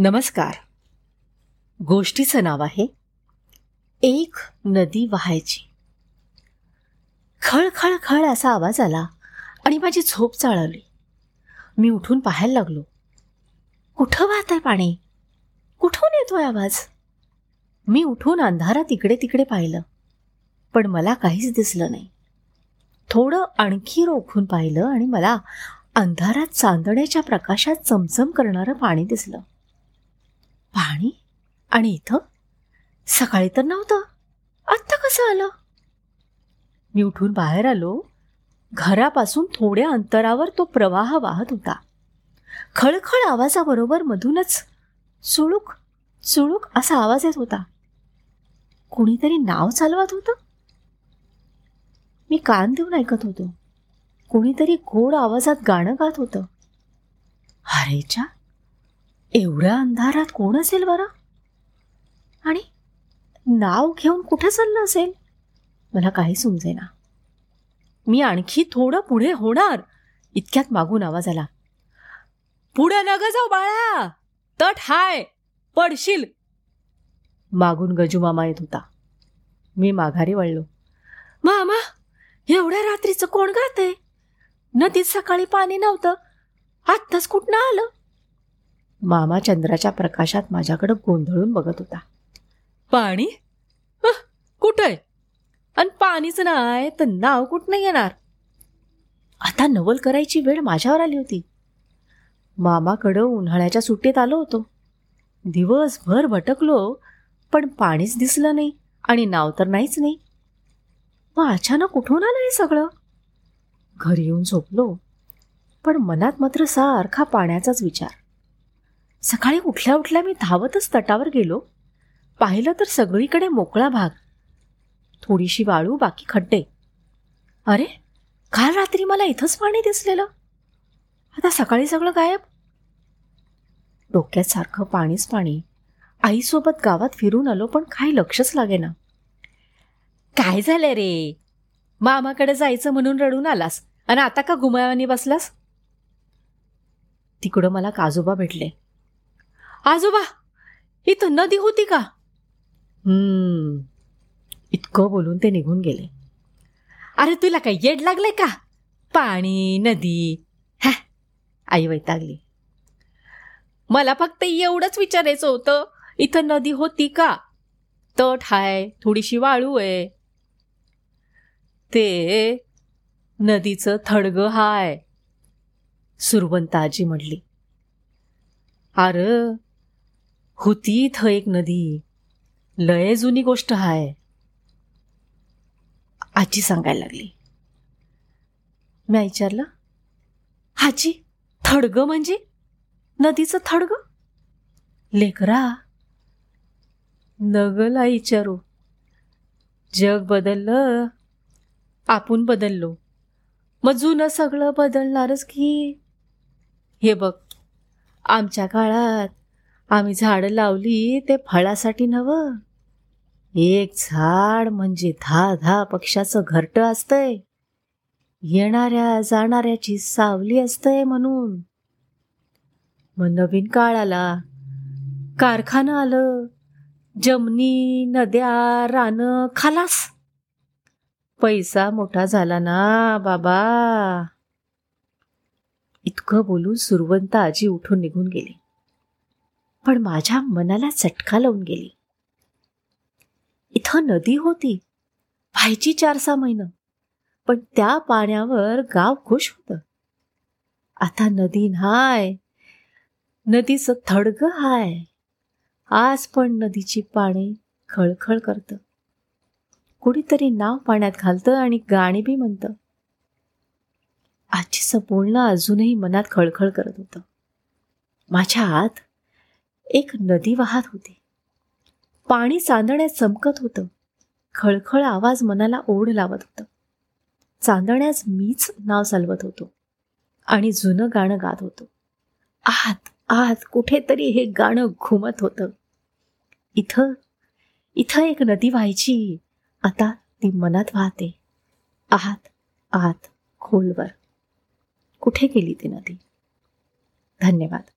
नमस्कार. गोष्टीचं नाव आहे एक नदी वाहायची. खळ खळ खळ असा आवाज आला आणि माझी झोप चाळवली मी उठून पाहायला लागलो. कुठं वाहत आहे पाणी? कुठून येतोय आवाज? मी उठून अंधारात इकडे तिकडे पाहिलं. पण मला काहीच दिसलं नाही. थोडं आणखी रोखून पाहिलं आणि मला अंधारात चांदण्याच्या प्रकाशात चमचम करणारं पाणी दिसलं. पाणी आणि इथं? सकाळी तर नव्हतं. आत्ता कसं आलं? मी उठून बाहेर आलो. घरापासून थोड्या अंतरावर तो प्रवाह वाहत होता. खळखळ आवाजाबरोबर मधूनच चुळूक चुळूक असा आवाज येत होता. कुणीतरी नाव चालवत होतं? मी कान देऊन ऐकत होतो. कुणीतरी गोड आवाजात गाणं गात होतं. अरेच्या एवढ्या अंधारात कोण असेल बरं? आणि नाव घेऊन कुठे चाललं असेल? मला काही समजेना. मी आणखी थोडं पुढे होणार इतक्यात मागून आवाज आला. पुढे नग जाऊ बाळा! तट हाय! पडशील! मागून गजूमामा येत होता. मी माघारी वळलो. मामा एवढ्या रात्रीचं कोण गाते नदीत सकाळी पाणी नव्हतं. आत्ताच कुठनं आलं? मामा चंद्राच्या प्रकाशात माझ्याकडं गोंधळून बघत होता. पाणी? कुठं आहे आणि पाणीच नाही तर नाव कुठनं येणार? आता नवल करायची वेळ माझ्यावर आली होती. मामाकडं उन्हाळ्याच्या सुट्टीत आलो होतो. दिवसभर भटकलो पण पाणीच दिसलं नाही आणि नाव तर नाहीच नाही. मग अचानक कुठून आलं हे सगळं? घरी येऊन झोपलो पण मनात मात्र सारखा पाण्याचाच विचार. सकाळी उठल्या उठल्या मी धावतच तटावर गेलो. पाहिलं तर सगळीकडे मोकळा भाग. थोडीशी वाळू बाकी खड्डे. अरे काल रात्री मला इथंच पाणी दिसलेलं. आता सकाळी सगळं गायब. डोक्यात सारखं पाणीच पाणी. आईसोबत गावात फिरून आलो पण काही लक्षच लागेना. काय झालं रे? मामाकडे जायचं म्हणून रडून आलास आणि आता का घुमावानी बसलास? तिकडं मला काजोबा भेटले. आजोबा इथं नदी होती का? हम्म. इतकं बोलून ते निघून गेले. अरे तुला काही येड लागलंय का? पाणी नदी हा? आई वैतागली. मला फक्त एवढंच विचारायचं होतं इथं नदी होती का? तट हाय थोडीशी वाळू आहे. ते नदीचं थडगं हाय. सुरवंत आजी म्हटली अरे होती इथं एक नदी. लय जुनी गोष्ट हाय. आजी सांगायला लागली. मी विचारलं आजी थडगं म्हणजे? नदीचं थडगं? लेकरा नगला विचारू जग बदललं आपण बदललो. मग जुनं सगळं बदलणारच की? हे बघ आमच्या काळात आम्ही झाडं लावली ते फळासाठी नवं एक झाड म्हणजे दहा दहा पक्षाचं घरटं असतंय. येणाऱ्या जाणाऱ्याची सावली असतंय म्हणून. मग नवीन काळ आला. कारखानं आलं. जमनी नद्या रानं खालास. पैसा मोठा झाला ना बाबा. इतकं बोलून सुरवंत आजी उठून निघून गेली. पण माझ्या मनाला चटका लावून गेली. इथं नदी होती. व्हायची चार सहा महिनं. पण त्या पाण्यावर गाव खुश होत. आता नदी नाय नदीचं थडग हाय. आज पण नदीची पाणी खळखळ करतं. कुणीतरी नाव पाण्यात घालतं आणि गाणी बी म्हणतं. आजीचं बोलणं अजूनही मनात खळखळ करत होतं. माझ्या आत एक नदी वाहत होती. पाणी चांदण्यात चमकत होतं. खळखळ आवाज मनाला ओढ लावत होतं. चांदण्यास मीच नाव चालवत होतो. आणि जुनं गाणं गात होतो. आत आत कुठेतरी हे गाणं घुमत होतं. इथं इथं एक नदी व्हायची. आता ती मनात वाहते. आहात आत खोलवर. कुठे गेली ती नदी? धन्यवाद.